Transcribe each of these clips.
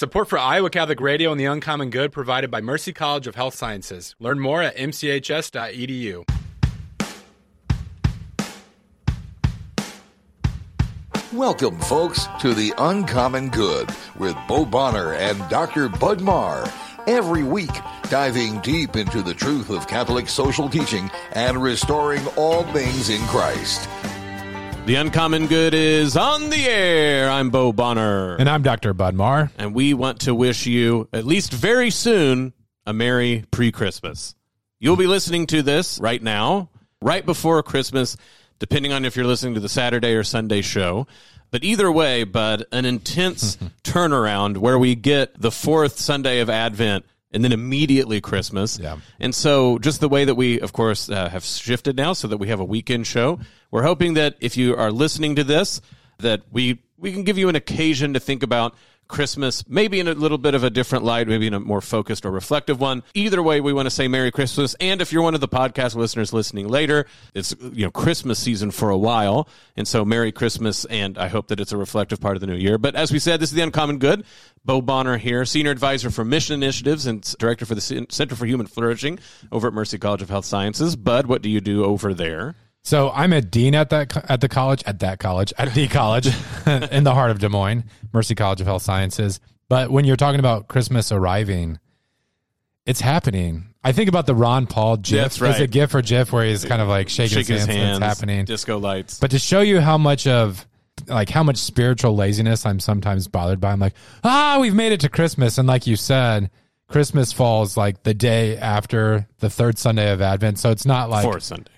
Support for Iowa Catholic Radio and the Uncommon Good provided by Mercy College of Health Sciences. Learn more at mchs.edu. Welcome, folks, to the Uncommon Good with Bo Bonner and Dr. Bud Marr. Every week, diving deep into the truth of Catholic social teaching and restoring all things in Christ. The Uncommon Good is on the air. I'm Bo Bonner. And I'm Dr. Bud Marr. And we want to wish you, at least very soon, a Merry pre Christmas. You'll be listening to this right now, right before Christmas depending on if you're listening to the Saturday or Sunday show. But either way, Bud, an intense turnaround where we get the fourth Sunday of Advent and then immediately Christmas. Yeah. And so, just the way that we, of course, uh, have shifted now, so that we have a weekend show. We're hoping that if you are listening to this, that we we can give you an occasion to think about Christmas, maybe in a little bit of a different light, maybe in a more focused or reflective one. Either way, we want to say Merry Christmas. And if you're one of the podcast listeners listening later, it's you know Christmas season for a while, and so Merry Christmas. And I hope that it's a reflective part of the new year. But as we said, this is the Uncommon Good. Bo Bonner here, senior advisor for mission initiatives and director for the Center for Human Flourishing over at Mercy College of Health Sciences. Bud, what do you do over there? So I'm a dean at that at the college at that college at the college in the heart of Des Moines, Mercy College of Health Sciences. But when you're talking about Christmas arriving, it's happening. I think about the Ron Paul GIF. That's right. There's a GIF or GIF where he's kind of like shaking Shake his, his hands, hands, and it's happening. disco lights. But to show you how much of like how much spiritual laziness I'm sometimes bothered by, I'm like, ah, we've made it to Christmas, and like you said, Christmas falls like the day after the third Sunday of Advent, so it's not like Fourth Sunday.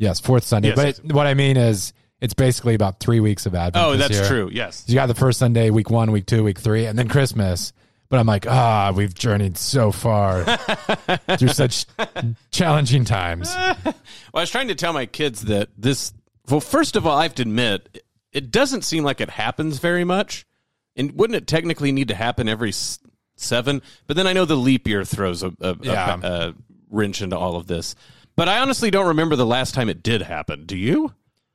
Yes, fourth Sunday. Yes, but yes. it- what I mean is, it's basically about three weeks of Advent. Oh, that's year. true. Yes. You got the first Sunday, week one, week two, week three, and then Christmas. But I'm like, ah, we've journeyed so far through such challenging times. Well, I was trying to tell my kids that this. Well, first of all, I have to admit, it doesn't seem like it happens very much. And wouldn't it technically need to happen every seven? But then I know the leap year throws a, a, Yeah. a, a wrench into all of this. But I honestly don't remember the last time it did happen. Do you?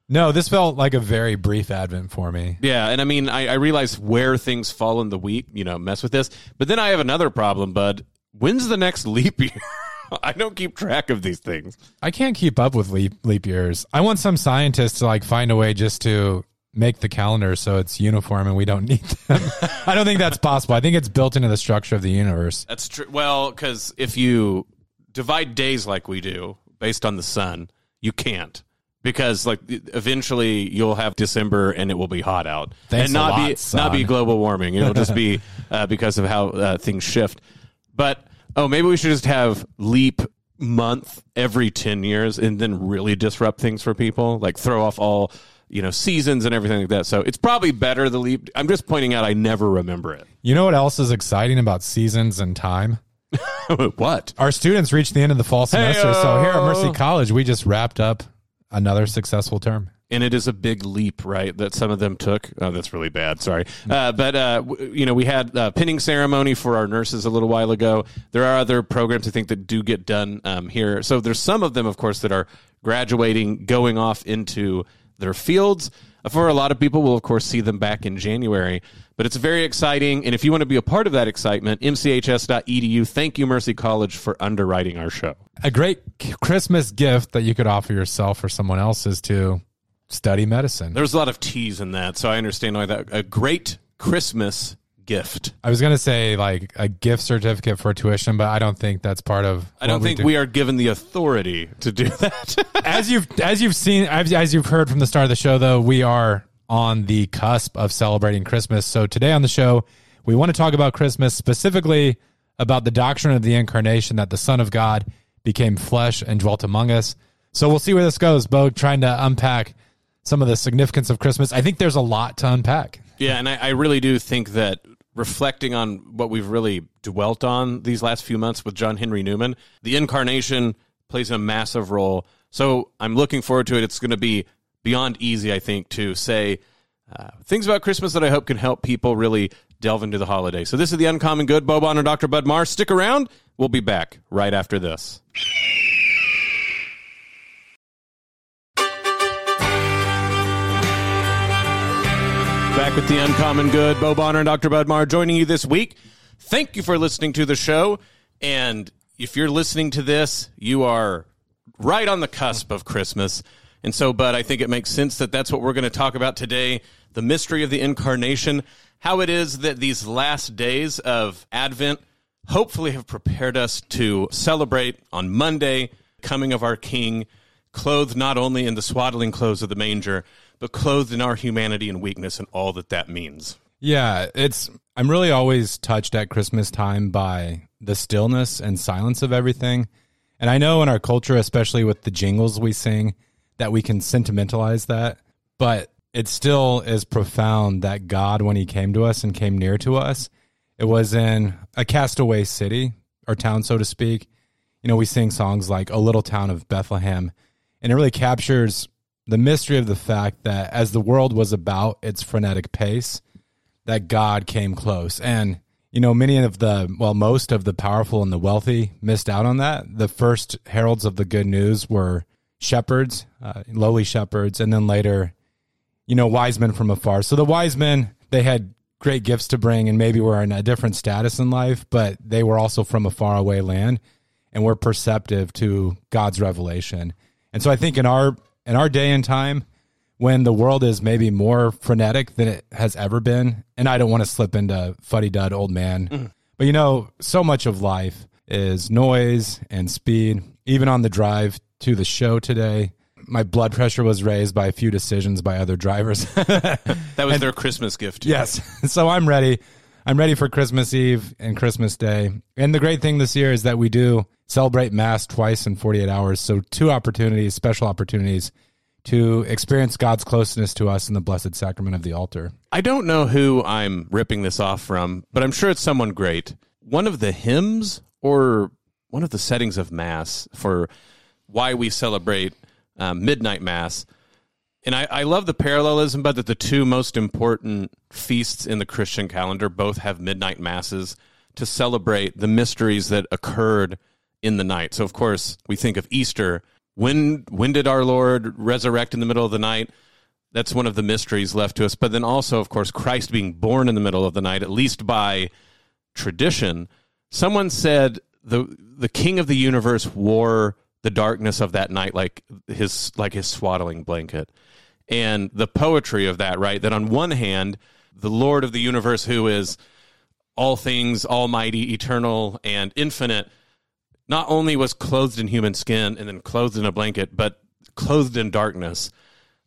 No, this felt like a very brief Advent for me. Yeah, and I mean, I, I realize where things fall in the week, you know, mess with this. But then I have another problem, bud. When's the next leap year? I don't keep track of these things. I can't keep up with leap leap years. I want some scientists to like find a way just to make the calendar so it's uniform and we don't need them. I don't think that's possible. I think it's built into the structure of the universe. That's true. Well, because if you divide days like we do based on the sun, you can't. Because like eventually you'll have December and it will be hot out, Thanks and not lot, be son. not be global warming. It'll just be uh, because of how uh, things shift. But oh, maybe we should just have leap month every ten years and then really disrupt things for people, like throw off all you know seasons and everything like that. So it's probably better the leap. I'm just pointing out I never remember it. You know what else is exciting about seasons and time? what? Our students reached the end of the fall semester, so here at Mercy College, we just wrapped up another successful term. and it is a big leap, right? That some of them took. Oh, that's really bad. Sorry, uh, but uh, w- you know, we had a pinning ceremony for our nurses a little while ago. There are other programs I think that do get done um, here. So there's some of them, of course, that are graduating, going off into their fields. For a lot of people, we'll of course see them back in January. But it's very exciting, and if you want to be a part of that excitement, mchs.edu. Thank you, Mercy College, for underwriting our show. A great Christmas gift that you could offer yourself or someone else is to study medicine. There's a lot of T's in that, so I understand why that a great Christmas gift. I was going to say like a gift certificate for tuition, but I don't think that's part of. I don't think do. we are given the authority to do that. as you've as you've seen as, as you've heard from the start of the show though we are on the cusp of celebrating christmas. So today on the show we want to talk about christmas specifically about the doctrine of the incarnation that the son of god became flesh and dwelt among us. So we'll see where this goes. Bo trying to unpack some of the significance of christmas. I think there's a lot to unpack. Yeah, and I, I really do think that reflecting on what we've really dwelt on these last few months with John Henry Newman, the incarnation plays a massive role. So I'm looking forward to it. It's going to be beyond easy, I think, to say uh, things about Christmas that I hope can help people really delve into the holiday. So this is the Uncommon Good. Bo Bonner and Dr. Bud Marr. Stick around. We'll be back right after this. Back with the Uncommon Good, Bo Bonner and Dr. Bud Marr joining you this week. Thank you for listening to the show. And if you're listening to this, you are right on the cusp of Christmas. And so, but I think it makes sense that that's what we're going to talk about today the mystery of the incarnation, how it is that these last days of Advent hopefully have prepared us to celebrate on Monday coming of our King, clothed not only in the swaddling clothes of the manger, but clothed in our humanity and weakness and all that that means. Yeah, it's I'm really always touched at Christmas time by the stillness and silence of everything. And I know in our culture, especially with the jingles we sing, that we can sentimentalize that, but it still is profound that God, when He came to us and came near to us, it was in a castaway city or town, so to speak. You know, we sing songs like "A Little Town of Bethlehem," and it really captures the mystery of the fact that as the world was about its frenetic pace, that God came close. And, you know, many of the, well, most of the powerful and the wealthy missed out on that. The first heralds of the good news were shepherds, uh, lowly shepherds, and then later, you know, wise men from afar. So the wise men, they had great gifts to bring and maybe were in a different status in life, but they were also from a faraway land and were perceptive to God's revelation. And so I think in our in our day and time, when the world is maybe more frenetic than it has ever been, and I don't want to slip into fuddy dud old man, mm. but you know, so much of life is noise and speed. Even on the drive to the show today, my blood pressure was raised by a few decisions by other drivers. that was and, their Christmas gift. Yes. So I'm ready. I'm ready for Christmas Eve and Christmas Day. And the great thing this year is that we do celebrate Mass twice in 48 hours. So, two opportunities, special opportunities to experience God's closeness to us in the blessed sacrament of the altar. I don't know who I'm ripping this off from, but I'm sure it's someone great. One of the hymns or one of the settings of Mass for why we celebrate um, midnight Mass. And I, I love the parallelism, but that the two most important feasts in the Christian calendar both have midnight masses to celebrate the mysteries that occurred in the night. So, of course, we think of Easter when when did our Lord resurrect in the middle of the night? That's one of the mysteries left to us. But then also, of course, Christ being born in the middle of the night, at least by tradition. Someone said the the King of the universe wore the darkness of that night like his like his swaddling blanket. And the poetry of that, right? That on one hand, the Lord of the universe, who is all things, almighty, eternal, and infinite, not only was clothed in human skin and then clothed in a blanket, but clothed in darkness,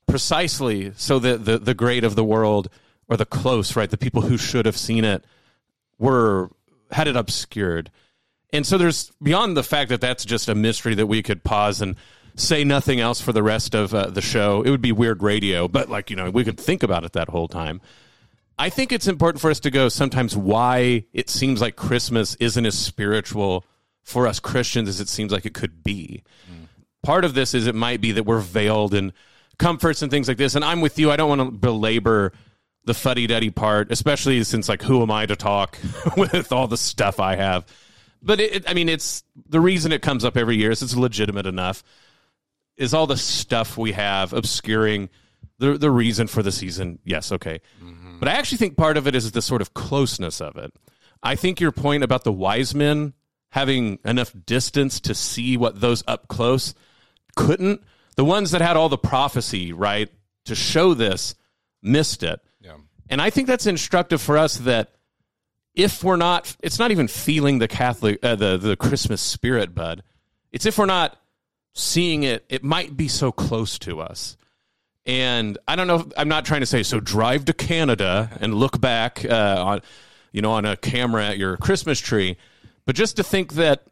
precisely so that the, the great of the world or the close, right, the people who should have seen it were had it obscured. And so there's beyond the fact that that's just a mystery that we could pause and say nothing else for the rest of uh, the show. It would be weird radio, but like, you know, we could think about it that whole time. I think it's important for us to go sometimes why it seems like Christmas isn't as spiritual for us Christians as it seems like it could be. Mm. Part of this is it might be that we're veiled in comforts and things like this. And I'm with you. I don't want to belabor the fuddy duddy part, especially since like who am I to talk with all the stuff I have. But it, I mean, it's the reason it comes up every year is it's legitimate enough. Is all the stuff we have obscuring the the reason for the season? Yes, okay. Mm-hmm. But I actually think part of it is the sort of closeness of it. I think your point about the wise men having enough distance to see what those up close couldn't. The ones that had all the prophecy, right, to show this missed it. Yeah. And I think that's instructive for us that if we're not it's not even feeling the Catholic uh, the the Christmas spirit, bud. It's if we're not seeing it, it might be so close to us. And I don't know. If, I'm not trying to say so. Drive to Canada and look back uh, on, you know, on a camera at your Christmas tree. But just to think that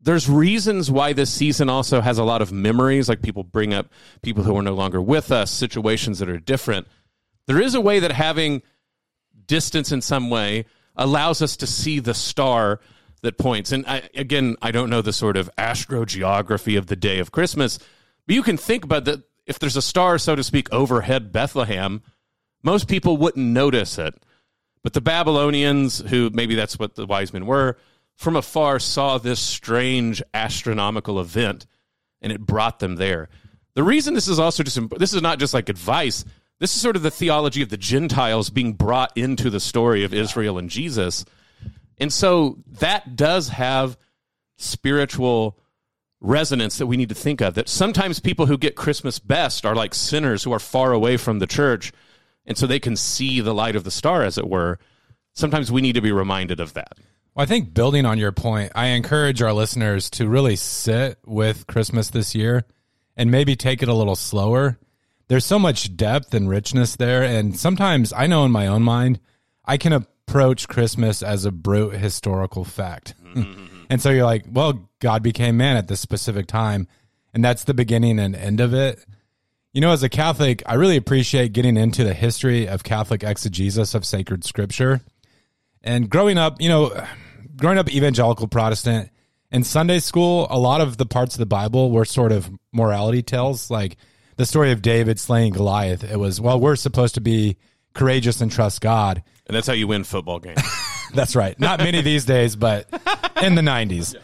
there's reasons why this season also has a lot of memories, like people bring up people who are no longer with us, situations that are different. There is a way that having distance in some way allows us to see the star that points. And I, again, I don't know the sort of astrogeography of the day of Christmas, but you can think about that. If there's a star, so to speak, overhead Bethlehem, most people wouldn't notice it. But the Babylonians, who maybe that's what the wise men were, from afar saw this strange astronomical event and it brought them there. The reason this is also just this is not just like advice. This is sort of the theology of the Gentiles being brought into the story of Israel and Jesus. And so that does have spiritual resonance that we need to think of. That sometimes people who get Christmas best are like sinners who are far away from the church, and so they can see the light of the star, as it were. Sometimes we need to be reminded of that. Well, I think building on your point, I encourage our listeners to really sit with Christmas this year and maybe take it a little slower. There's so much depth and richness there. And sometimes I know in my own mind, I can approach Christmas as a brute historical fact. and so you're like, well, God became man at this specific time. And that's the beginning and end of it. You know, as a Catholic, I really appreciate getting into the history of Catholic exegesis of sacred scripture. And growing up, you know, growing up evangelical Protestant in Sunday school, a lot of the parts of the Bible were sort of morality tales, like the story of David slaying Goliath. It was, well, we're supposed to be courageous and trust God. And that's how you win football games. That's right. Not many these days, but in the 90s.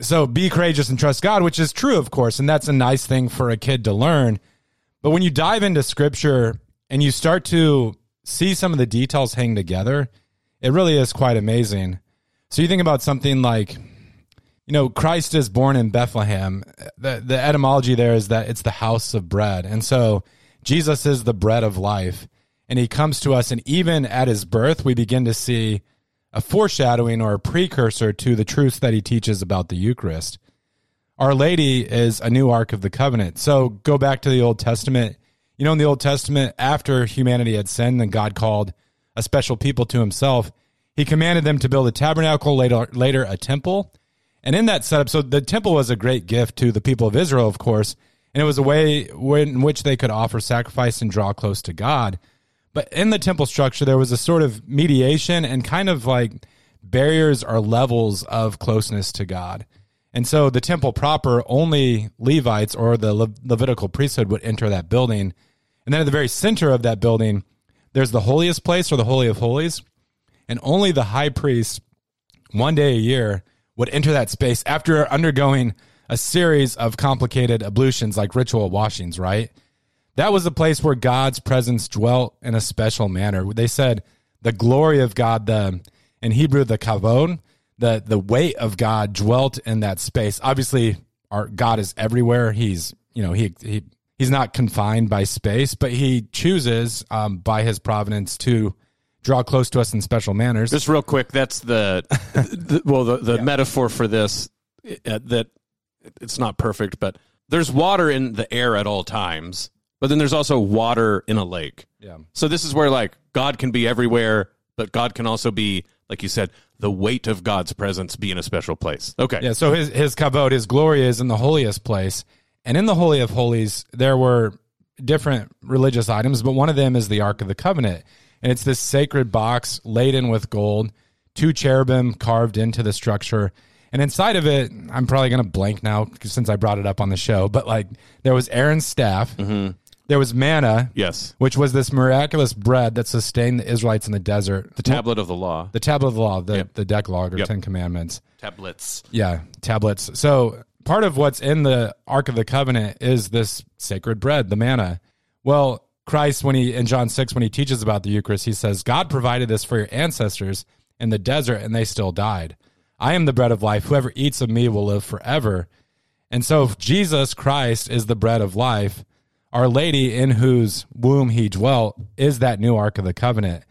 So be courageous and trust God, which is true, of course. And that's a nice thing for a kid to learn. But when you dive into scripture and you start to see some of the details hang together, it really is quite amazing. So you think about something like, you know, Christ is born in Bethlehem. The, the etymology there is that it's the house of bread. And so Jesus is the bread of life. And he comes to us, and even at his birth, we begin to see a foreshadowing or a precursor to the truths that he teaches about the Eucharist. Our Lady is a new Ark of the Covenant. So go back to the Old Testament. You know, in the Old Testament, after humanity had sinned and God called a special people to himself, he commanded them to build a tabernacle, later, later a temple. And in that setup, so the temple was a great gift to the people of Israel, of course, and it was a way in which they could offer sacrifice and draw close to God. But in the temple structure, there was a sort of mediation and kind of like barriers or levels of closeness to God. And so the temple proper, only Levites or the Le- Levitical priesthood would enter that building. And then at the very center of that building, there's the holiest place or the Holy of Holies. And only the high priest, one day a year, would enter that space after undergoing a series of complicated ablutions like ritual washings, right? That was a place where God's presence dwelt in a special manner. They said the glory of God, the in Hebrew, the kavod, the the weight of God dwelt in that space. Obviously, our God is everywhere. He's you know he he he's not confined by space, but he chooses um, by his providence to draw close to us in special manners. Just real quick, that's the, the well the, the yeah. metaphor for this uh, that it's not perfect, but there's water in the air at all times, but then there's also water in a lake. Yeah. So this is where like God can be everywhere, but God can also be like you said, the weight of God's presence be in a special place. Okay. Yeah. So his his kavod, his glory is in the holiest place, and in the holy of holies there were different religious items, but one of them is the Ark of the Covenant, and it's this sacred box laden with gold, two cherubim carved into the structure. And inside of it, I'm probably going to blank now since I brought it up on the show, but like there was Aaron's staff, Mm-hmm. there was manna, Yes. which was this miraculous bread that sustained the Israelites in the desert. The tablet of the law. the tablet of the law, the, Yep. the Decalogue or Yep. Ten Commandments. Tablets. Yeah, tablets. So part of what's in the Ark of the Covenant is this sacred bread, the manna. Well, Christ, when he in John six, when he teaches about the Eucharist, he says, God provided this for your ancestors in the desert, and they still died. I am the bread of life. Whoever eats of me will live forever. And so, if Jesus Christ is the bread of life, Our Lady, in whose womb he dwelt, is that new Ark of the Covenant.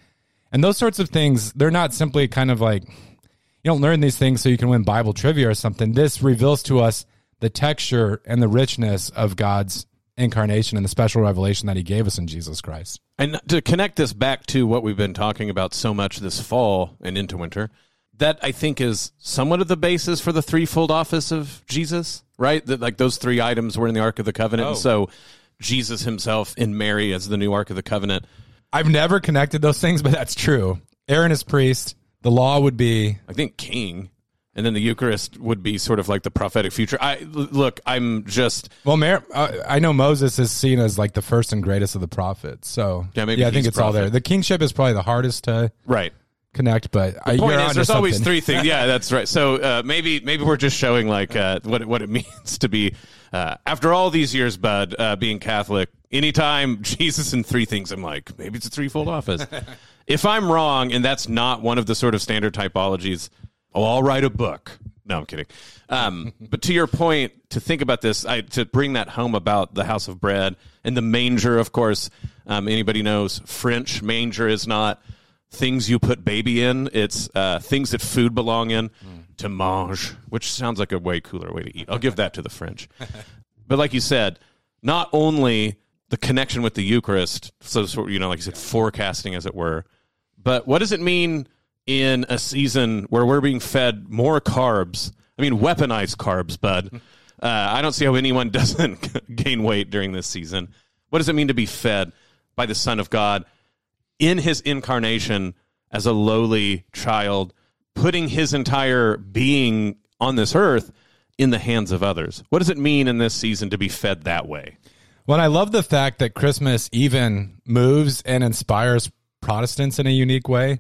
And those sorts of things, they're not simply kind of like, you don't learn these things so you can win Bible trivia or something. This reveals to us the texture and the richness of God's incarnation and the special revelation that he gave us in Jesus Christ. And to connect this back to what we've been talking about so much this fall and into winter, that I think is somewhat of the basis for the threefold office of Jesus, right? That like those three items were in the Ark of the Covenant. And oh. so Jesus himself and Mary as the new Ark of the Covenant. I've never connected those things, but that's true. Aaron is priest. The law would be I think king. And then the Eucharist would be sort of like the prophetic future. I look, I'm just well. Mar- uh, I know Moses is seen as like the first and greatest of the prophets. So Yeah, maybe I think it's all there. The kingship is probably the hardest to right. connect, but I, point is, there's always three things. Yeah, that's right. So uh, maybe maybe we're just showing like uh, what what it means to be uh, after all these years, Bud, uh, being Catholic. anytime Jesus and three things, I'm like, maybe it's a threefold office. if I'm wrong, and that's not one of the sort of standard typologies, oh, I'll write a book. No, I'm kidding. Um, but to your point, to think about this, I, to bring that home about the house of bread and the manger, of course, um, anybody knows French manger is not things you put baby in. It's uh, things that food belong in. To mange, which sounds like a way cooler way to eat. I'll give that to the French. but like you said, not only the connection with the Eucharist, so sort you know, like you said, forecasting as it were, but what does it mean in a season where we're being fed more carbs? I mean, weaponized carbs, bud. Uh, I don't see how anyone doesn't gain weight during this season. What does it mean to be fed by the Son of God in his incarnation as a lowly child, putting his entire being on this earth in the hands of others? What does it mean in this season to be fed that way? Well, I love the fact that Christmas even moves and inspires Protestants in a unique way.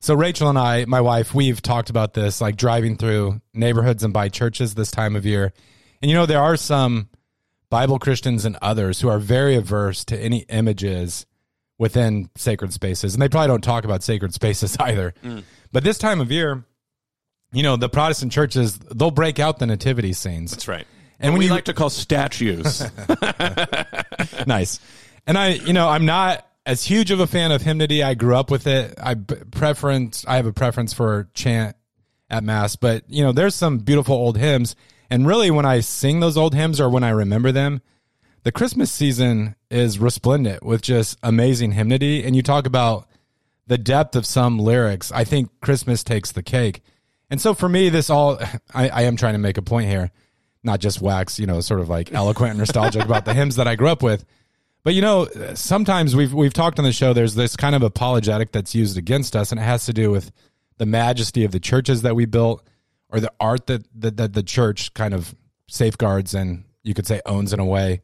So Rachel and I, my wife, we've talked about this, like driving through neighborhoods and by churches this time of year. And you know, there are some Bible Christians and others who are very averse to any images within sacred spaces. And they probably don't talk about sacred spaces either. Mm. But this time of year, you know, the Protestant churches, they'll break out the nativity scenes. That's right. And we you- like to call statues. nice. And I, you know, I'm not as huge of a fan of hymnody. I grew up with it. I preference. I have a preference for chant at mass, but you know, there's some beautiful old hymns. And really, when I sing those old hymns or when I remember them, the Christmas season is resplendent with just amazing hymnody. And you talk about the depth of some lyrics. I think Christmas takes the cake. And so for me, this all, I, I am trying to make a point here, not just wax, you know, sort of like eloquent and nostalgic about the hymns that I grew up with. But you know, sometimes we've we've talked on the show. There's this kind of apologetic that's used against us, and it has to do with the majesty of the churches that we built, or the art that that, that the church kind of safeguards and you could say owns in a way.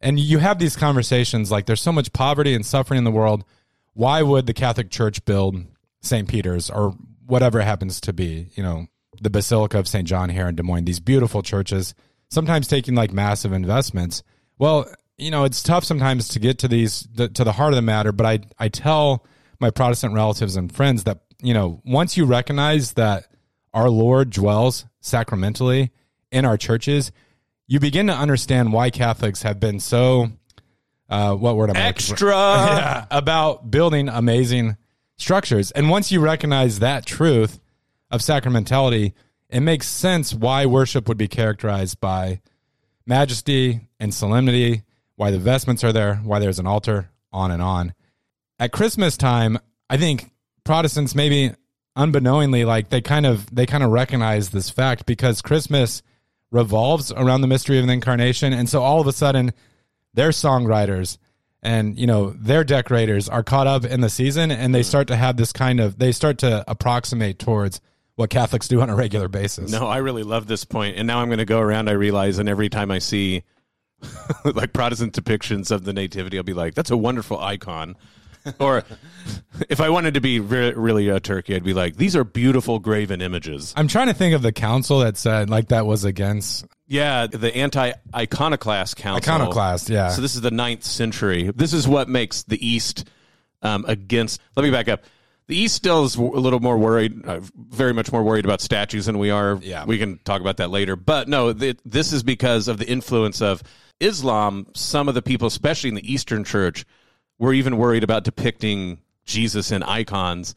And you have these conversations like there's so much poverty and suffering in the world. Why would the Catholic Church build St. Peter's or whatever it happens to be? You know, the Basilica of St. John here in Des Moines, these beautiful churches, sometimes taking like massive investments. Well, you know, it's tough sometimes to get to these the, to the heart of the matter, but I I tell my Protestant relatives and friends that, you know, once you recognize that our Lord dwells sacramentally in our churches, you begin to understand why Catholics have been so uh, what word am I? Extra. Yeah, about building amazing structures. And once you recognize that truth of sacramentality, it makes sense why worship would be characterized by majesty and solemnity, why the vestments are there, why there's an altar, on and on. At Christmas time, I think Protestants maybe unbeknowingly like they kind of they kind of recognize this fact because Christmas revolves around the mystery of the incarnation and so all of a sudden their songwriters and you know their decorators are caught up in the season and they hmm. start to have this kind of they start to approximate towards what Catholics do on a regular basis. No, I really love this. And now I'm going to go around, I realize, and every time I see like Protestant depictions of the Nativity, I'll be like, that's a wonderful icon. or if I wanted to be re- really a turkey, I'd be like, these are beautiful graven images. I'm trying to think of the council that said like that was against Yeah, the anti iconoclast council. Iconoclast, yeah. So this is the ninth century. This is what makes the East um, against. Let me back up. The East still is a little more worried, uh, very much more worried about statues than we are. Yeah. we can talk about that later. But no, th- this is because of the influence of Islam. Some of the people, especially in the Eastern Church, were even worried about depicting Jesus in icons.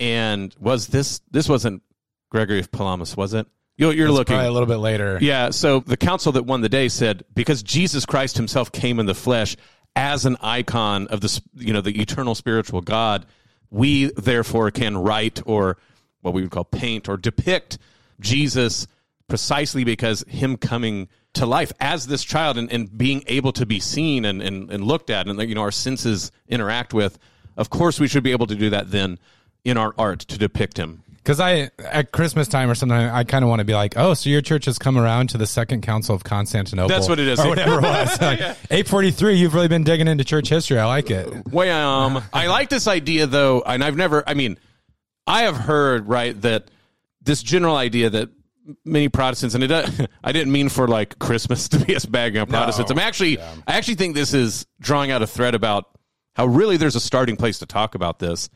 And was this this wasn't Gregory of Palamas, was it? You're, you're looking probably a little bit later. yeah, so the council that won the day said because Jesus Christ himself came in the flesh as an icon of the you know the eternal spiritual God, we therefore can write or what we would call paint or depict Jesus precisely because him coming to life as this child and, and being able to be seen and, and, and looked at and you know our senses interact with of course we should be able to do that then in our art to depict him Because I at Christmas time or something, I kind of want to be like, oh, so your church has come around to the Second Council of Constantinople. That's what it is. or whatever it was. Like, forty three. You've really been digging into church history. I like it. Well, um, I like this idea though, and I've never. I mean, I have heard right that this general idea that many Protestants, and it, I didn't mean for like Christmas to be us bagging on Protestants. I'm actually, I actually think this is drawing out a thread about how really there's a starting place to talk about this.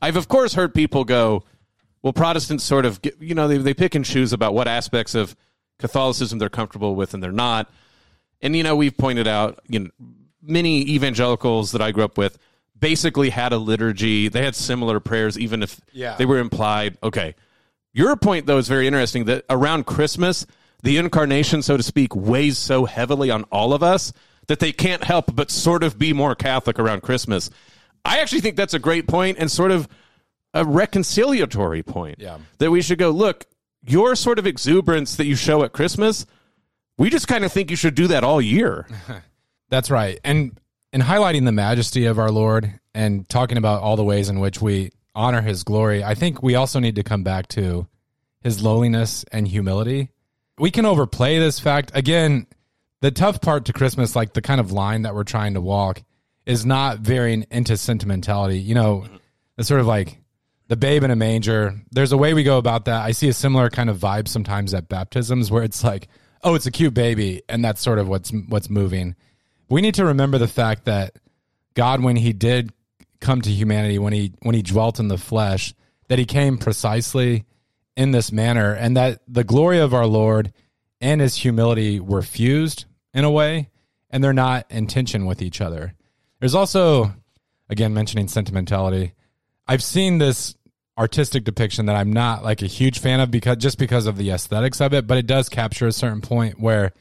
I've of course heard people go, well, Protestants sort of, get, you know, they, they pick and choose about what aspects of Catholicism they're comfortable with and they're not. And you know, we've pointed out, you know, many evangelicals that I grew up with basically had a liturgy. They had similar prayers, even if Yeah. they were implied. Okay. Your point, though, is very interesting that around Christmas, the incarnation, so to speak, weighs so heavily on all of us that they can't help but sort of be more Catholic around Christmas. I actually think that's a great point and sort of a reconciliatory point. Yeah. That we should go, look, your sort of exuberance that you show at Christmas, we just kind of think you should do that all year. That's right. And in highlighting the majesty of our Lord and talking about all the ways in which we honor his glory, I think we also need to come back to his lowliness and humility. We can overplay this fact. Again, the tough part to Christmas, like the kind of line that we're trying to walk, is not veering into sentimentality. You know, the sort of like the babe in a manger. There's a way we go about that. I see a similar kind of vibe sometimes at baptisms where it's like, oh, it's a cute baby, and that's sort of what's what's moving. We need to remember the fact that God, when He did come to humanity, when He when He dwelt in the flesh, that He came precisely in this manner, and that the glory of our Lord and His humility were fused in a way, and they're not in tension with each other. There's also, again, mentioning sentimentality. I've seen this artistic depiction that I'm not like a huge fan of because just because of the aesthetics of it, but it does capture a certain point where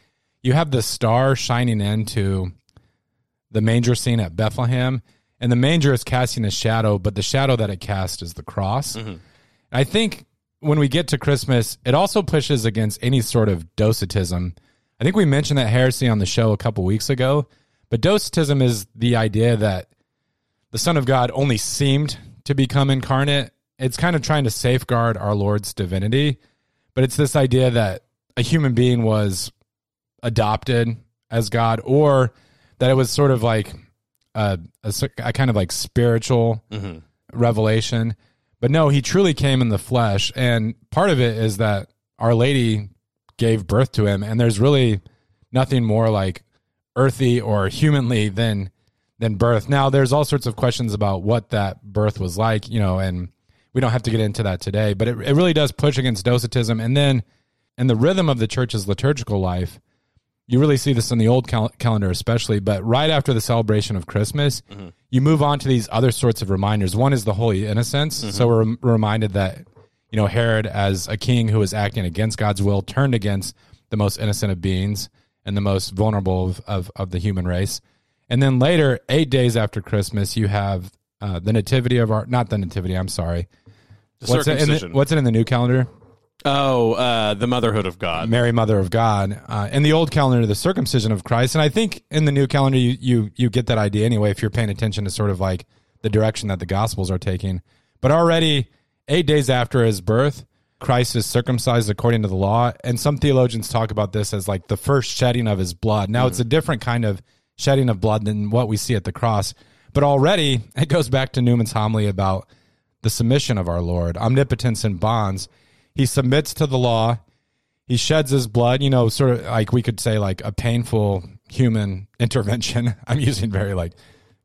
you have the star shining into the manger scene at Bethlehem, and the manger is casting a shadow, but the shadow that it casts is the cross. Mm-hmm. I think when we get to Christmas, it also pushes against any sort of docetism. I think we mentioned that heresy on the show a couple weeks ago, but docetism is the idea that the Son of God only seemed to become incarnate. It's kind of trying to safeguard our Lord's divinity, but it's this idea that a human being was adopted as God, or that it was sort of like a, a, a kind of like spiritual mm-hmm. revelation. But no, he truly came in the flesh. And part of it is that Our Lady gave birth to him. And there's really nothing more like earthy or humanly than than birth. Now there's all sorts of questions about what that birth was like, you know, and we don't have to get into that today, but it, it really does push against docetism. And then in the rhythm of the church's liturgical life, you really see this in the old cal- calendar, especially. But right after the celebration of Christmas, you move on to these other sorts of reminders. One is the Holy Innocents. So we're rem- reminded that, you know, Herod, as a king who was acting against God's will, turned against the most innocent of beings and the most vulnerable of, of, of the human race. And then later, eight days after Christmas, you have uh, the Nativity of our, not the Nativity, I'm sorry. The What's it, in the, what's it in the new calendar? Oh, uh, the motherhood of God. Mary, Mother of God. Uh, in the old calendar, the circumcision of Christ, and I think in the new calendar, you you you get that idea anyway if you're paying attention to sort of like the direction that the Gospels are taking. But already eight days after his birth, Christ is circumcised according to the law, and some theologians talk about this as like the first shedding of his blood. Now it's a different kind of shedding of blood than what we see at the cross, but already it goes back to Newman's homily about the submission of our Lord, omnipotence and bonds. He submits to the law. He sheds his blood, you know, sort of like we could say like a painful human intervention. I'm using very like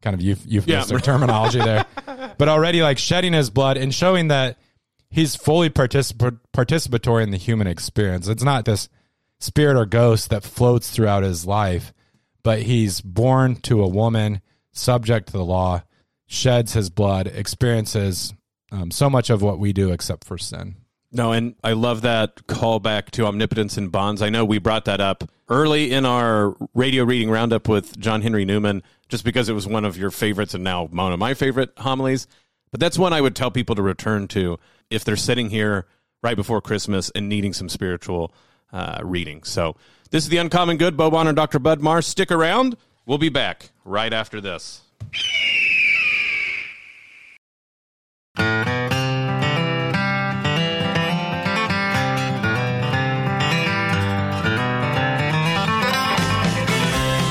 kind of euph- euphemistic Yeah. terminology there. But already like shedding his blood and showing that he's fully particip- participatory in the human experience. It's not this spirit or ghost that floats throughout his life, but he's born to a woman, subject to the law, sheds his blood, experiences um, so much of what we do except for sin. No, and I love that callback to omnipotence and bonds. I know we brought that up early in our radio reading roundup with John Henry Newman, just because it was one of your favorites and now one of my favorite homilies. But that's one I would tell people to return to if they're sitting here right before Christmas and needing some spiritual uh, reading. So this is the Uncommon Good. Bo Bonner Dr. Bud Marr. Stick around. We'll be back right after this.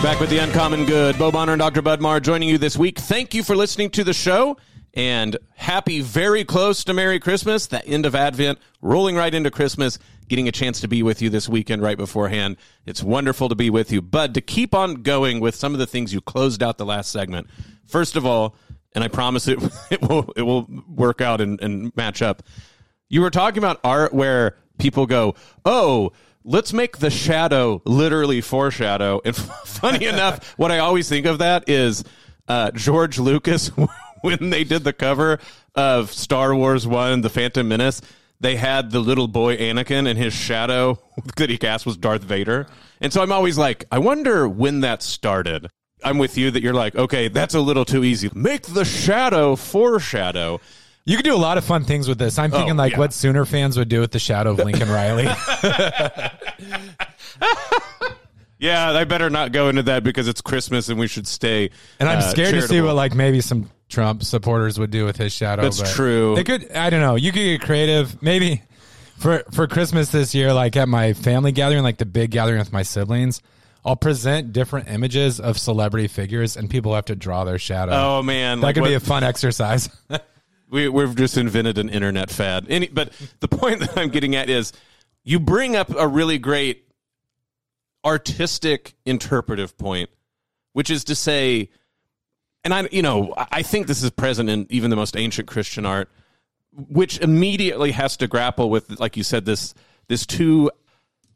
Back with the Uncommon Good. Bo Bonner and Dr. Bud Marr joining you this week. Thank you for listening to the show. And happy, very close to Merry Christmas, the end of Advent, rolling right into Christmas, getting a chance to be with you this weekend right beforehand. It's wonderful to be with you. Bud, to keep on going with some of the things you closed out the last segment, first of all, and I promise it, it will it will work out and, and match up. You were talking about art where people go, "Oh, let's make the shadow literally foreshadow." And funny enough, what I always think of that is uh, George Lucas when they did the cover of Star Wars One: The Phantom Menace. They had the little boy Anakin, and his shadow that he cast was Darth Vader. And so I'm always like, I wonder when that started. I'm with you that you're like, okay, that's a little too easy. Make the shadow foreshadow. You could do a lot of fun things with this. I'm thinking Oh, like yeah. what Sooner fans would do with the shadow of Lincoln Riley. Yeah, I better not go into that because it's Christmas and we should stay. And I'm uh, scared to see what like maybe some Trump supporters would do with his shadow. That's true. They could. I don't know. You could get creative. Maybe for for Christmas this year, like at my family gathering, like the big gathering with my siblings, I'll present different images of celebrity figures, and people have to draw their shadow. Oh man, that like could be a fun exercise. we, we've just invented an internet fad. Any, but the point that I'm getting at is you bring up a really great artistic interpretive point, which is to say, and I, you know, I think this is present in even the most ancient Christian art, which immediately has to grapple with, like you said, this this two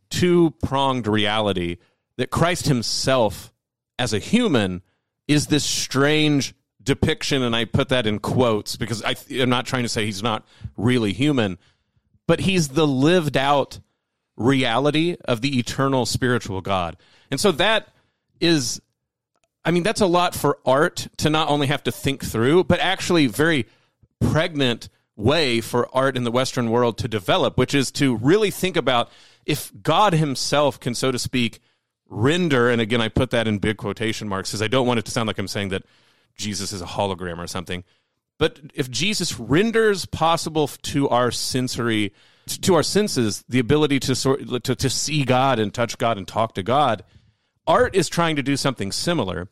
two pronged reality that Christ Himself, as a human, is this strange depiction, and I put that in quotes because I, I'm not trying to say He's not really human, but He's the lived out reality of the eternal spiritual God. And so that is I mean that's a lot for art to not only have to think through, but actually very pregnant way for art in the western world to develop, which is to really think about if God himself can so to speak render and again I put that in big quotation marks because I don't want it to sound like I'm saying that Jesus is a hologram or something. But if Jesus renders possible to our sensory, to our senses, the ability to sort to, to see God and touch God and talk to God, art is trying to do something similar.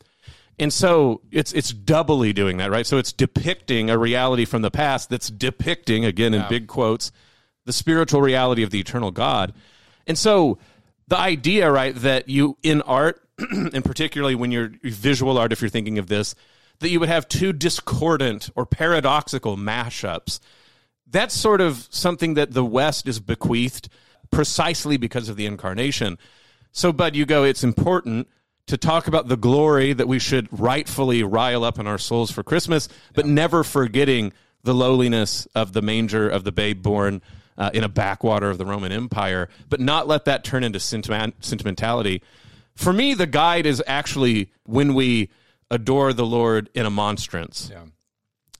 And so it's it's doubly doing that, right? So it's depicting a reality from the past that's depicting, again in big quotes, the spiritual reality of the eternal God. And so the idea, right, that you in art, and particularly when you're visual art, if you're thinking of this, that you would have two discordant or paradoxical mashups. That's sort of something that the West is bequeathed precisely because of the incarnation. So, Bud, you go, it's important to talk about the glory that we should rightfully rile up in our souls for Christmas, but never forgetting the lowliness of the manger of the babe born uh, in a backwater of the Roman Empire, but not let that turn into sentiment- sentimentality. For me, the guide is actually when we adore the Lord in a monstrance.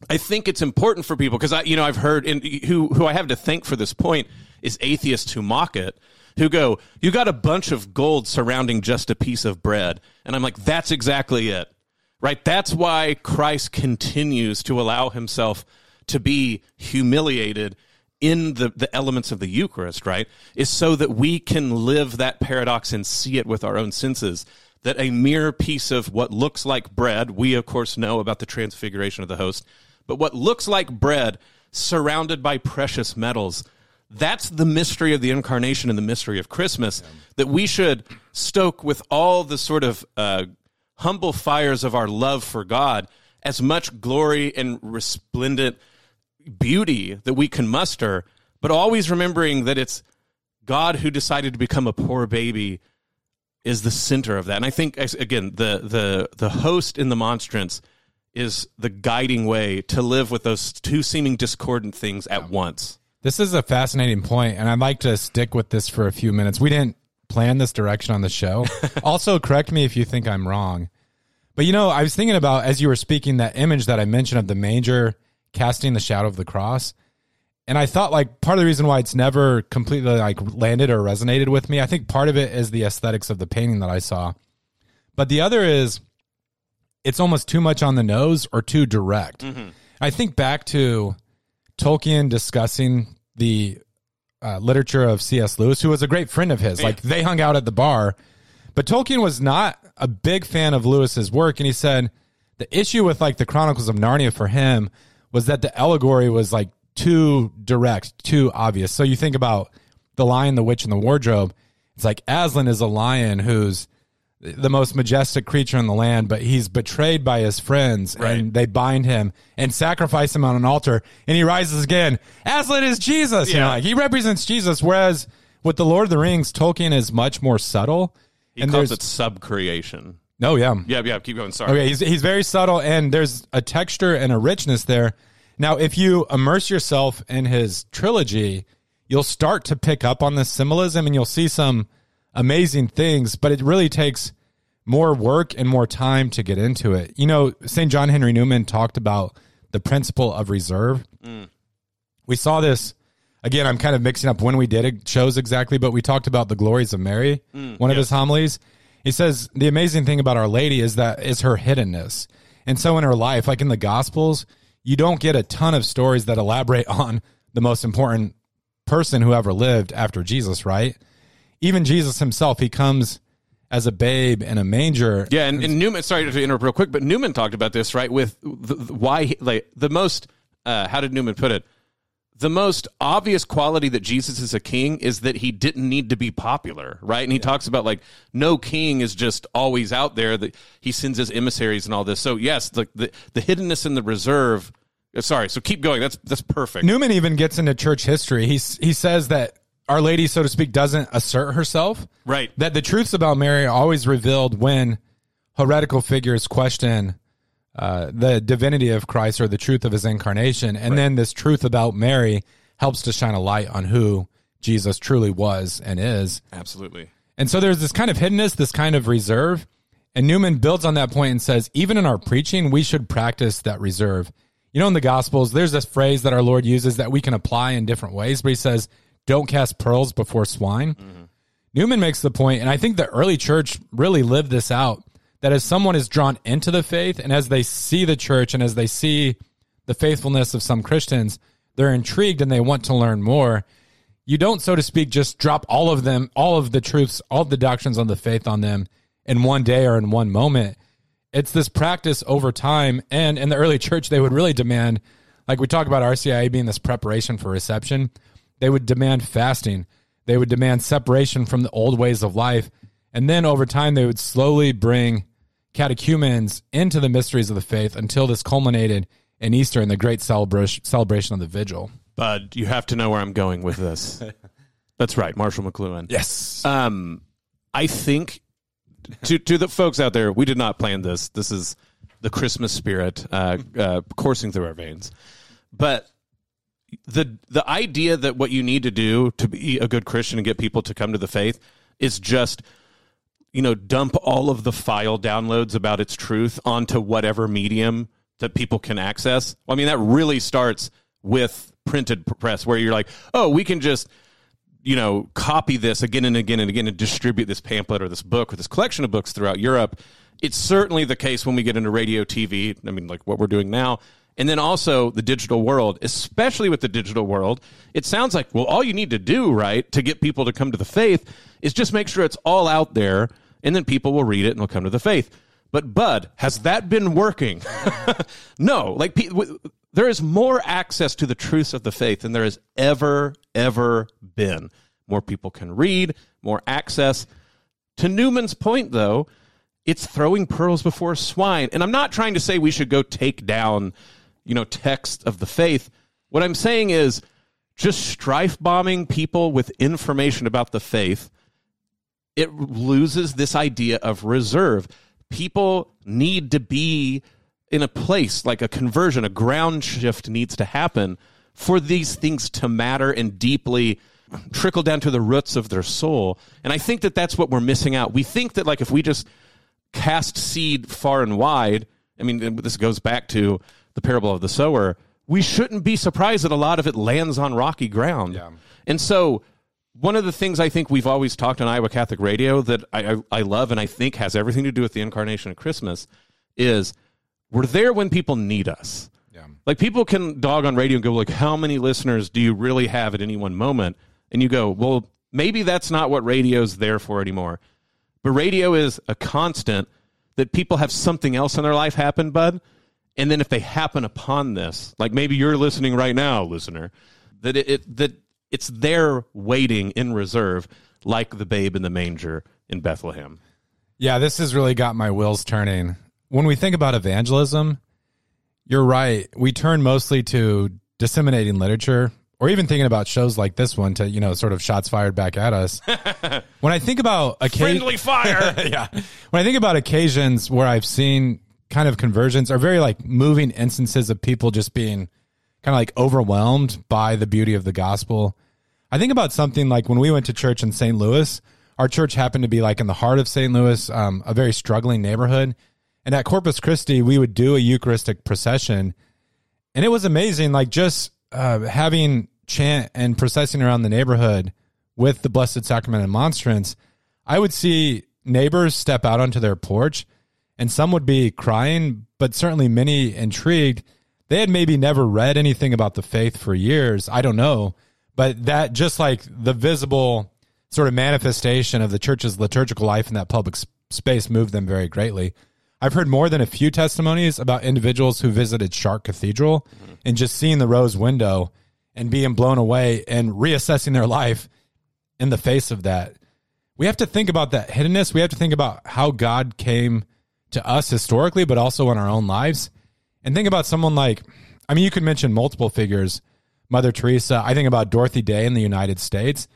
I think it's important for people because I, you know, I've heard and who who I have to thank for this point is atheists who mock it, who go, "You got a bunch of gold surrounding just a piece of bread," and I'm like, "That's exactly it, right? That's why Christ continues to allow himself to be humiliated in the the elements of the Eucharist, right? Is so that we can live that paradox and see it with our own senses." That a mere piece of what looks like bread, we of course know about the transfiguration of the host, but what looks like bread surrounded by precious metals that's the mystery of the incarnation and the mystery of christmas that we should stoke with all the sort of uh, humble fires of our love for god as much glory and resplendent beauty that we can muster but always remembering that it's god who decided to become a poor baby is the center of that and i think again the the the host in the monstrance is the guiding way to live with those two seeming discordant things at once. This is a fascinating point, and I'd like to stick with this for a few minutes. We didn't plan this direction on the show. also, correct me if you think I'm wrong. But you know, I was thinking about as you were speaking that image that I mentioned of the manger casting the shadow of the cross. And I thought like part of the reason why it's never completely like landed or resonated with me, I think part of it is the aesthetics of the painting that I saw. But the other is it's almost too much on the nose or too direct. I think back to Tolkien discussing the uh, literature of C.S. Lewis, who was a great friend of his. Like they hung out at the bar, but Tolkien was not a big fan of Lewis's work, and he said the issue with like the Chronicles of Narnia for him was that the allegory was like too direct, too obvious. So you think about the lion, the witch, and the wardrobe. It's like Aslan is a lion who's the most majestic creature in the land, but he's betrayed by his friends and they bind him and sacrifice him on an altar and he rises again. Aslan is Jesus. You know, Yeah. like he represents Jesus. Whereas with the Lord of the Rings, Tolkien is much more subtle. He and calls it subcreation. no, yeah. Yeah, yeah. Keep going. Sorry. Okay, he's he's very subtle, and there's a texture and a richness there. Now, if you immerse yourself in his trilogy, you'll start to pick up on this symbolism, and you'll see some amazing things. But it really takes more work and more time to get into it. You know, St. John Henry Newman talked about the principle of reserve. Mm. We saw this again. I'm kind of mixing up when we did it shows exactly, but we talked about the glories of Mary, mm, one of his homilies. He says the amazing thing about Our Lady is that is her hiddenness, and so in her life, like in the Gospels, you don't get a ton of stories that elaborate on the most important person who ever lived after Jesus, right? Even Jesus himself, he comes as a babe in a manger. Yeah, and, and Newman. Sorry to interrupt real quick, but Newman talked about this right with the, the- why like the most. Uh, how did Newman put it? The most obvious quality that Jesus is a king is that he didn't need to be popular, right? And he talks about like no king is just always out there. That he sends his emissaries and all this. So yes, the the, the hiddenness and the reserve. uh, Sorry, so keep going. That's that's perfect. Newman even gets into church history. He he says that Our Lady, so to speak, doesn't assert herself. Right. That the truths about Mary are always revealed when heretical figures question uh, the divinity of Christ or the truth of his incarnation. And then this truth about Mary helps to shine a light on who Jesus truly was and is. Absolutely. And so there's this kind of hiddenness, this kind of reserve. And Newman builds on that point and says, even in our preaching, we should practice that reserve. You know, in the Gospels, there's this phrase that our Lord uses that we can apply in different ways, but he says, don't cast pearls before swine. Newman makes the point, and I think the early church really lived this out that as someone is drawn into the faith and as they see the church and as they see the faithfulness of some Christians, they're intrigued and they want to learn more. You don't, so to speak, just drop all of them, all of the truths, all the doctrines on the faith on them in one day or in one moment. It's this practice over time. And in the early church, they would really demand, like we talk about RCIA being this preparation for reception, they would demand fasting. They would demand separation from the old ways of life. And then over time, they would slowly bring catechumens into the mysteries of the faith until this culminated in Easter and the great celebration celebration of the vigil. Bud, you have to know where I'm going with this. That's right, Marshall McLuhan. Yes. Um, I think to to the folks out there, we did not plan this. This is the Christmas spirit uh, uh, coursing through our veins. But the the idea that what you need to do to be a good Christian and get people to come to the faith is just you know dump all of the file downloads about its truth onto whatever medium that people can access. I mean that really starts with printed press where you're like, "Oh, we can just you know, copy this again and again and again and distribute this pamphlet or this book or this collection of books throughout Europe. It's certainly the case when we get into radio, TV, I mean, like what we're doing now. And then also the digital world, especially with the digital world, it sounds like, well, all you need to do, right, to get people to come to the faith is just make sure it's all out there and then people will read it and they'll come to the faith. But, Bud, has that been working? no. Like, pe- w- there is more access to the truths of the faith than there has ever, ever been. More people can read, more access. To Newman's point, though, it's throwing pearls before swine. And I'm not trying to say we should go take down, you know, text of the faith. What I'm saying is just strife bombing people with information about the faith it loses this idea of reserve. People need to be in a place like a conversion, a ground shift needs to happen for these things to matter and deeply trickle down to the roots of their soul. And I think that that's what we're missing out. We think that like if we just cast seed far and wide, I mean, this goes back to the parable of the sower. We shouldn't be surprised that a lot of it lands on rocky ground. And so, one of the things I think we've always talked on Iowa Catholic Radio that I, I, I love and I think has everything to do with the incarnation of Christmas is we're there when people need us. Yeah. Like people can dog on radio and go like, how many listeners do you really have at any one moment? And you go, well, maybe that's not what radio's there for anymore. But radio is a constant that people have something else in their life happen, bud, And then if they happen upon this, like maybe you're listening right now, listener, that it, it that it's there waiting in reserve, like the babe in the manger in Bethlehem. Yeah, this has really got my wheels turning. When we think about evangelism, you're right. We turn mostly to disseminating literature or even thinking about shows like this one to, you know, sort of shots fired back at us. when I think about occasion- Friendly fire. yeah. When I think about occasions where I've seen kind of conversions are very like moving instances of people just being kind of like overwhelmed by the beauty of the gospel. I think about something like when we went to church in St. Louis, our church happened to be like in the heart of St. Louis, um, a very struggling neighborhood. And at Corpus Christi, we would do a Eucharistic procession. And it was amazing, like just uh, having chant and processing around the neighborhood with the Blessed Sacrament and Monstrance. I would see neighbors step out onto their porch, and some would be crying, but certainly many intrigued. They had maybe never read anything about the faith for years. I don't know. But that just like the visible sort of manifestation of the church's liturgical life in that public space moved them very greatly. I've heard more than a few testimonies about individuals who visited Chartres Cathedral mm-hmm. and just seeing the rose window and being blown away and reassessing their life in the face of that. We have to think about that hiddenness. We have to think about how God came to us historically, but also in our own lives. And think about someone like, I mean, you could mention multiple figures Mother Teresa. I think about Dorothy Day in the United States.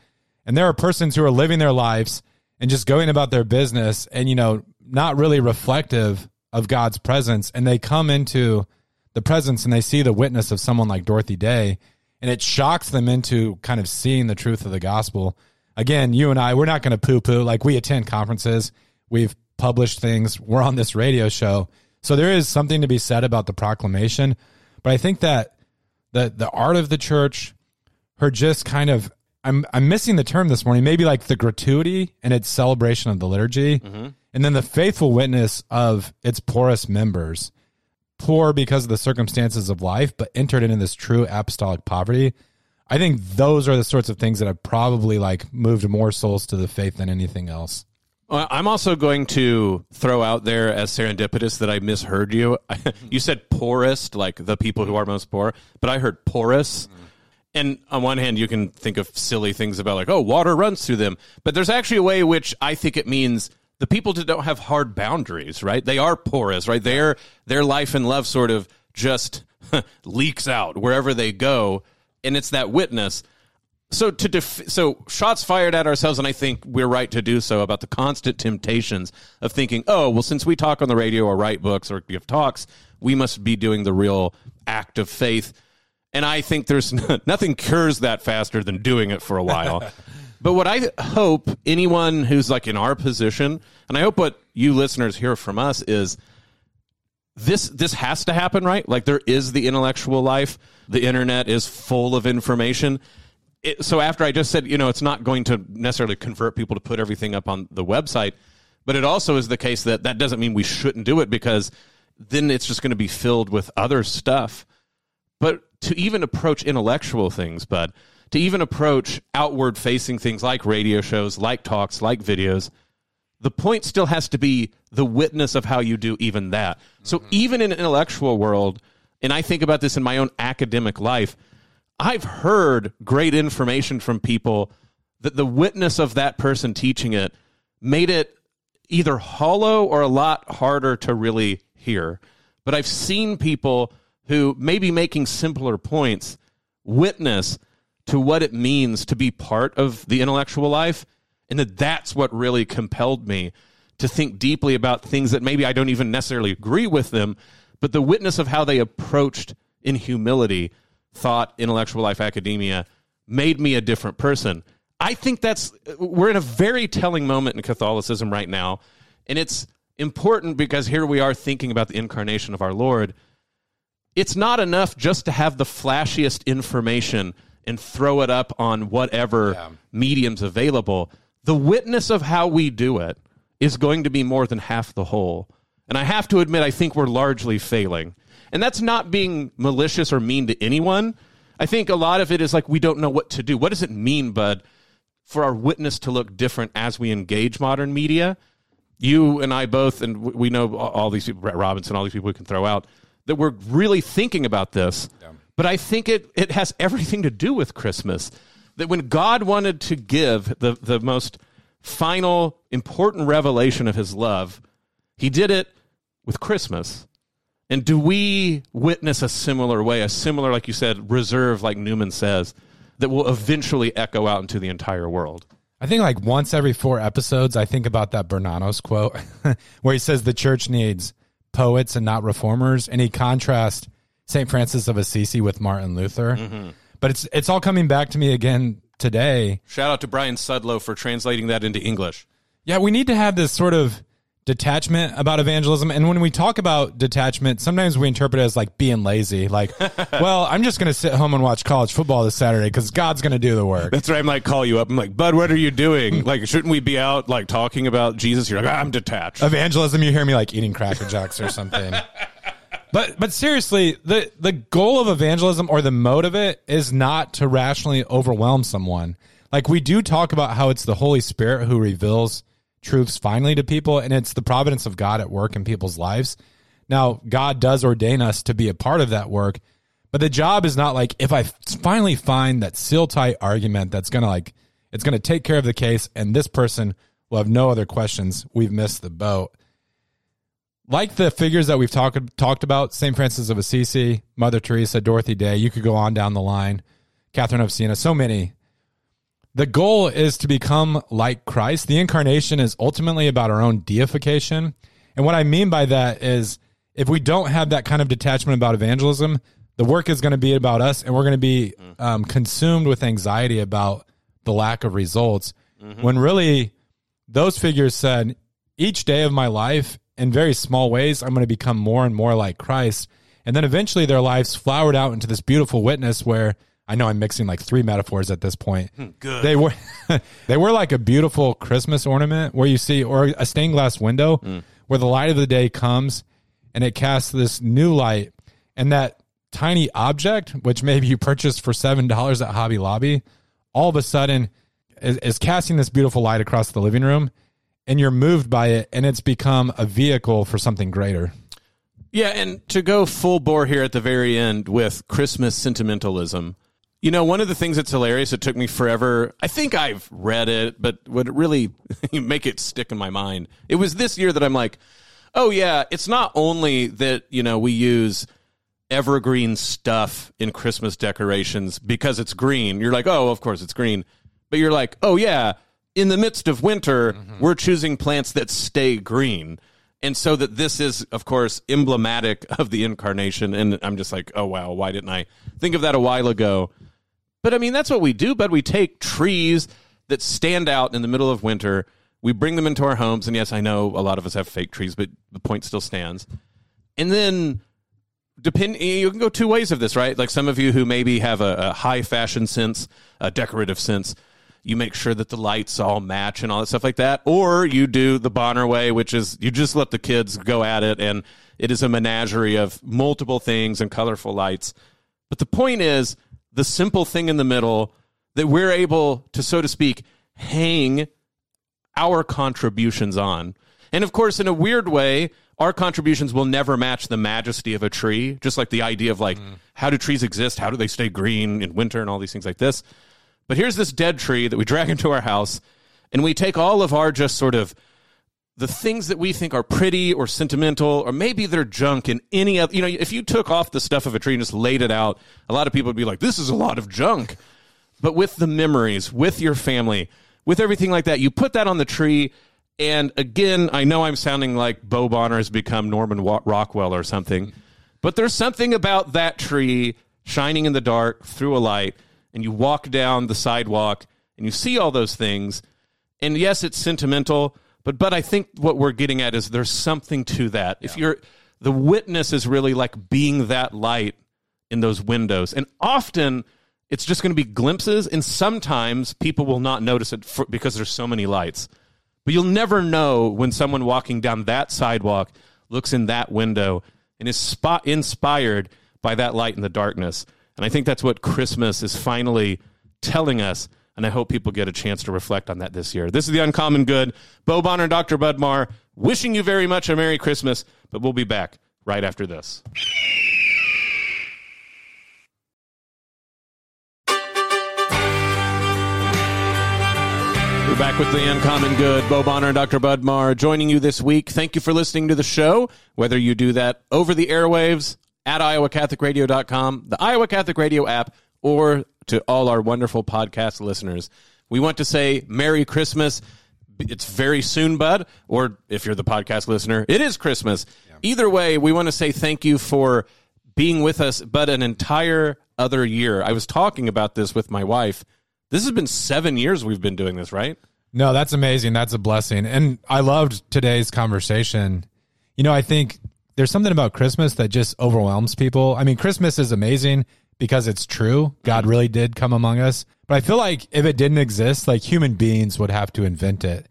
And there are persons who are living their lives and just going about their business and, you know, not really reflective of God's presence. And they come into the presence and they see the witness of someone like Dorothy Day and it shocks them into kind of seeing the truth of the gospel. Again, you and I, we're not going to poo poo. Like we attend conferences, we've published things, we're on this radio show. So there is something to be said about the proclamation. But I think that the the art of the church, her just kind of I'm I'm missing the term this morning. Maybe like the gratuity and its celebration of the liturgy, mm-hmm. and then the faithful witness of its poorest members, poor because of the circumstances of life, but entered into this true apostolic poverty. I think those are the sorts of things that have probably like moved more souls to the faith than anything else. I'm also going to throw out there as serendipitous that I misheard you. you said poorest, like the people who are most poor, but I heard porous. Mm-hmm. And on one hand, you can think of silly things about like, oh, water runs through them. But there's actually a way which I think it means the people that don't have hard boundaries, right? They are porous, right? Their their life and love sort of just leaks out wherever they go, and it's that witness so to def- so shots fired at ourselves and i think we're right to do so about the constant temptations of thinking oh well since we talk on the radio or write books or give talks we must be doing the real act of faith. And i think there's nothing cures that faster than doing it for a while. But what i hope anyone who's like in our position and i hope what you listeners hear from us is this this has to happen right? Like there is the intellectual life. The internet is full of information it, so after I just said, you know, it's not going to necessarily convert people to put everything up on the website, but it also is the case that that doesn't mean we shouldn't do it because then it's just going to be filled with other stuff. But to even approach intellectual things, bud, to even approach outward facing things like radio shows, like talks, like videos, the point still has to be the witness of how you do even that. So mm-hmm. even in an intellectual world, and I think about this in my own academic life, I've heard great information from people that the witness of that person teaching it made it either hollow or a lot harder to really hear. But I've seen people who may be making simpler points witness to what it means to be part of the intellectual life and that that's what really compelled me to think deeply about things that maybe I don't even necessarily agree with them, but the witness of how they approached in humility thought intellectual life academia made me a different person. I think that's we're in a very telling moment in Catholicism right now, and it's important because here we are thinking about the incarnation of our Lord. It's not enough just to have the flashiest information and throw it up on whatever yeah. mediums available. The witness of how we do it is going to be more than half the whole. And I have to admit, I think we're largely failing. And that's not being malicious or mean to anyone. I think a lot of it is like we don't know what to do. What does it mean, bud, for our witness to look different as we engage modern media? You and I both, and we know all these people, Brett Robinson, all these people we can throw out. that we're really thinking about this. But I think it, it has everything to do with Christmas. That when God wanted to give the, the most final, important revelation of his love, he did it with Christmas. And do we witness a similar way, a similar, like you said, reserve, like Newman says, that will eventually echo out into the entire world? I think like once every four episodes, I think about that Bernanos quote where he says the church needs poets and not reformers, and he contrasts St. Francis of Assisi with Martin Luther. Mm-hmm. But it's it's all coming back to me again today. Shout out to Brian Sudlow for translating that into English. Yeah, we need to have this sort of detachment about evangelism. And when we talk about detachment, sometimes we interpret it as like being lazy. Like, well, I'm just going to sit home and watch college football this Saturday because God's going to do the work. That's right. I might call you up. I'm like, Bud, what are you doing? like, shouldn't we be out like talking about Jesus? You're like, I'm detached. Evangelism, you hear me like eating Cracker Jacks or something. But but seriously, the the goal of evangelism or the mode of it is not to rationally overwhelm someone. Like we do talk about how it's the Holy Spirit who reveals truths finally to people, and it's the providence of God at work in people's lives. Now, God does ordain us to be a part of that work, but the job is not like if I finally find that seal tight argument that's gonna like it's gonna take care of the case, and this person will have no other questions. We've missed the boat like the figures that we've talked talked about, St. Francis of Assisi, Mother Teresa, Dorothy Day, you could go on down the line, Catherine of Siena, so many. The goal is to become like Christ. The incarnation is ultimately about our own deification. And what I mean by that is if we don't have that kind of detachment about evangelism, the work is going to be about us and we're going to be um, consumed with anxiety about the lack of results. When really, those figures said, each day of my life in very small ways, I'm going to become more and more like Christ. And then eventually their lives flowered out into this beautiful witness where I know I'm mixing like three metaphors at this point. Hmm, good. They were they were like a beautiful Christmas ornament where you see or a stained glass window hmm. where the light of the day comes and it casts this new light and that tiny object which maybe you purchased for $7 at Hobby Lobby all of a sudden is, is casting this beautiful light across the living room and you're moved by it and it's become a vehicle for something greater. Yeah, and to go full bore here at the very end with Christmas sentimentalism. You know, one of the things that's hilarious, it took me forever. I think I've read it, but would it really make it stick in my mind? It was this year that I'm like, oh, yeah, it's not only that, you know, we use evergreen stuff in Christmas decorations because it's green. You're like, oh, of course it's green. But you're like, oh, yeah, in the midst of winter, mm-hmm. we're choosing plants that stay green. And so that this is, of course, emblematic of the incarnation. And I'm just like, oh, wow, why didn't I think of that a while ago? But I mean, that's what we do. But we take trees that stand out in the middle of winter, we bring them into our homes. And yes, I know a lot of us have fake trees, but the point still stands. And then depend you can go two ways of this right like some of you who maybe have a, a high fashion sense a decorative sense you make sure that the lights all match and all that stuff like that or you do the bonner way which is you just let the kids go at it and it is a menagerie of multiple things and colorful lights but the point is the simple thing in the middle that we're able to so to speak hang our contributions on. And of course in a weird way our contributions will never match the majesty of a tree just like the idea of like mm. how do trees exist? How do they stay green in winter and all these things like this? But here's this dead tree that we drag into our house and we take all of our just sort of the things that we think are pretty or sentimental or maybe they're junk in any other you know if you took off the stuff of a tree and just laid it out a lot of people would be like this is a lot of junk. But with the memories with your family with everything like that you put that on the tree and again i know i'm sounding like bo bonner has become norman rockwell or something but there's something about that tree shining in the dark through a light and you walk down the sidewalk and you see all those things and yes it's sentimental but but i think what we're getting at is there's something to that. If you're the witness is really like being that light in those windows. And often it's just going to be glimpses and sometimes people will not notice it for, because there's so many lights. But you'll never know when someone walking down that sidewalk looks in that window and is spot inspired by that light in the darkness. And i think that's what christmas is finally telling us and i hope people get a chance to reflect on that this year this is the uncommon good bo bonner and dr bud marr wishing you very much a merry christmas but we'll be back right after this. We're back with the Uncommon Good. Bo Bonner and Dr. Bud Marr joining you this week. Thank you for listening to the show, whether you do that over the airwaves at iowacatholicradio.com, the Iowa Catholic Radio app, or to all our wonderful podcast listeners. We want to say Merry Christmas. It's very soon, Bud, or if you're the podcast listener, it is Christmas. Either way, we want to say thank you for being with us, but an entire other year. I was talking about this with my wife. This has been seven years we've been doing this, right? No, that's amazing. That's a blessing. And I loved today's conversation. You know, I think there's something about Christmas that just overwhelms people. I mean, Christmas is amazing because it's true. God really did come among us. But I feel like if it didn't exist, like human beings would have to invent it.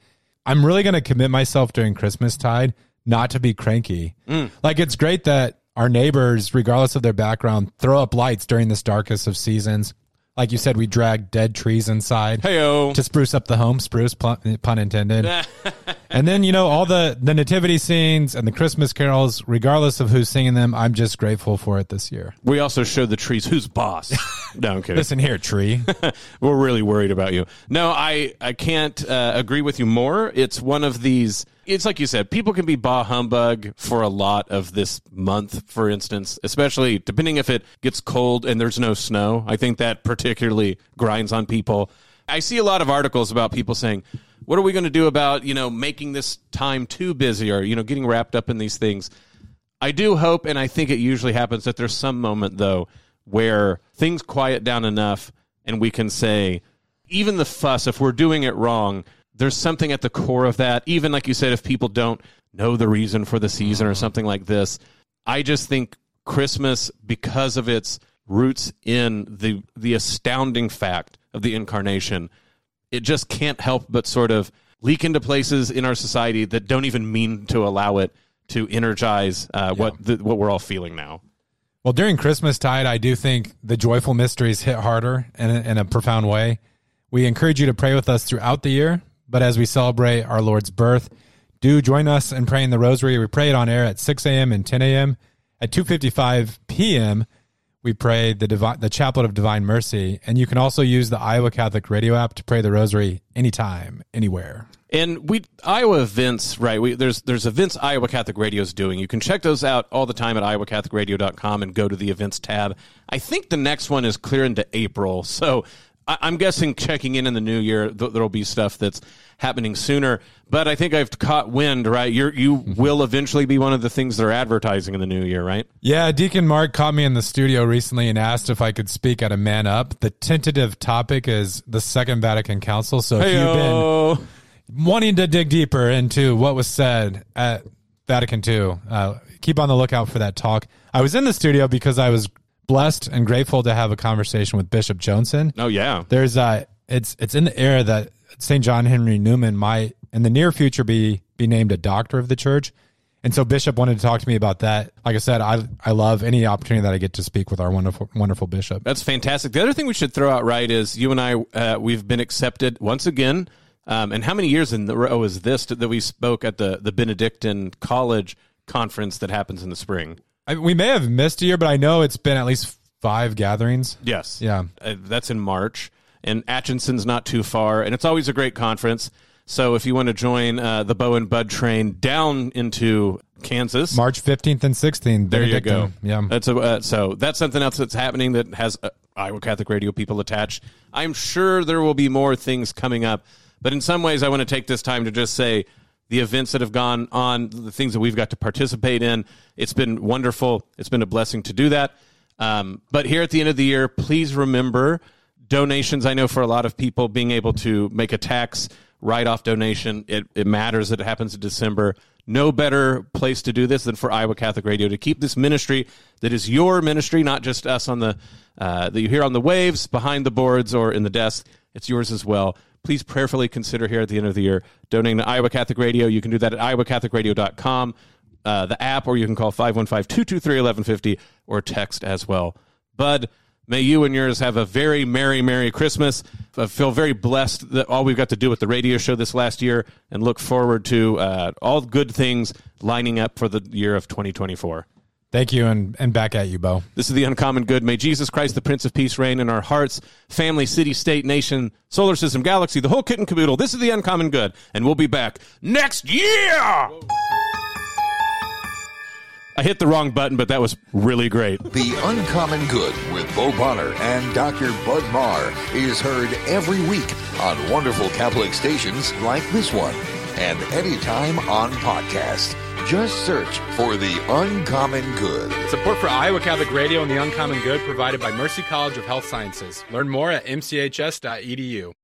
I'm really going to commit myself during Christmas tide not to be cranky. Mm. Like it's great that our neighbors, regardless of their background, throw up lights during this darkest of seasons. Like you said, we drag dead trees inside Heyo. to spruce up the home, spruce pun, pun intended. and then you know all the the nativity scenes and the Christmas carols, regardless of who's singing them. I'm just grateful for it this year. We also showed the trees who's boss. no, I'm kidding. Listen here, tree. We're really worried about you. No, I I can't uh, agree with you more. It's one of these. It's like you said. People can be bah humbug for a lot of this month, for instance, especially depending if it gets cold and there's no snow. I think that particularly grinds on people. I see a lot of articles about people saying, "What are we going to do about you know making this time too busy or you know getting wrapped up in these things?" I do hope, and I think it usually happens, that there's some moment, though, where things quiet down enough and we can say, even the fuss, if we're doing it wrong, there's something at the core of that. Even like you said, if people don't know the reason for the season or something like this, I just think Christmas, because of its roots in the the astounding fact of the incarnation, it just can't help but sort of leak into places in our society that don't even mean to allow it to energize uh, what the, what we're all feeling now. Well, during Christmas tide, I do think the joyful mysteries hit harder in a, in a profound way. We encourage you to pray with us throughout the year, but as we celebrate our Lord's birth, do join us in praying the Rosary. We pray it on air at 6 a.m. and 10 a.m. At 2:55 p.m., we pray the Divi- the Chaplet of Divine Mercy, and you can also use the Iowa Catholic Radio app to pray the Rosary anytime, anywhere. And we Iowa events, right? We, there's there's events Iowa Catholic Radio is doing. You can check those out all the time at iowacatholicradio.com and go to the events tab. I think the next one is clear into April, so I, I'm guessing checking in in the new year th- there'll be stuff that's happening sooner. But I think I've caught wind, right? You're, you will eventually be one of the things they're advertising in the new year, right? Yeah, Deacon Mark caught me in the studio recently and asked if I could speak at a Man Up. The tentative topic is the Second Vatican Council. So if you've been wanting to dig deeper into what was said at Vatican II, uh, keep on the lookout for that talk. I was in the studio because I was blessed and grateful to have a conversation with Bishop Joensen. Oh yeah. There's uh it's it's in the air that St. John Henry Newman might in the near future be be named a doctor of the church. And so Bishop wanted to talk to me about that. Like I said, I I love any opportunity that I get to speak with our wonderful wonderful bishop. That's fantastic. The other thing we should throw out right is you and I uh, we've been accepted once again. Um, and how many years in the row is this that we spoke at the the Benedictine College conference that happens in the spring? I, we may have missed a year, but I know it's been at least five gatherings. Yes. Yeah. Uh, that's in March, and Atchison's not too far, and it's always a great conference. So if you want to join uh, the Bo and Bud train down into Kansas, March 15th and 16th. there you go. Yeah. that's a, uh, so that's something else that's happening that has uh, Iowa Catholic Radio people attached. I'm sure there will be more things coming up, but in some ways, I want to take this time to just say the events that have gone on, the things that we've got to participate in. It's been wonderful. It's been a blessing to do that. Um, but here at the end of the year, please remember donations. I know for a lot of people, being able to make a tax write off donation, it, it matters that it happens in December. No better place to do this than for Iowa Catholic Radio to keep this ministry that is your ministry, not just us on the uh, that you hear on the waves, behind the boards, or in the desk. It's yours as well. Please prayerfully consider here at the end of the year donating to Iowa Catholic Radio. You can do that at iowacatholicradio.com, uh, the app, or you can call 515 223 1150 or text as well. Bud, may you and yours have a very merry, merry Christmas. I feel very blessed that all we've got to do with the radio show this last year and look forward to uh, all good things lining up for the year of 2024. Thank you, and, and back at you, Bo. This is the uncommon good. May Jesus Christ, the Prince of Peace, reign in our hearts, family, city, state, nation, solar system, galaxy, the whole kit and caboodle. This is the uncommon good, and we'll be back next year. I hit the wrong button, but that was really great. The Uncommon Good with Bo Bonner and Dr. Bud Marr is heard every week on wonderful Catholic stations like this one and anytime on podcast. Just search for The Uncommon Good. Support for Iowa Catholic Radio and the Uncommon Good provided by Mercy College of Health Sciences. Learn more at mchs.edu.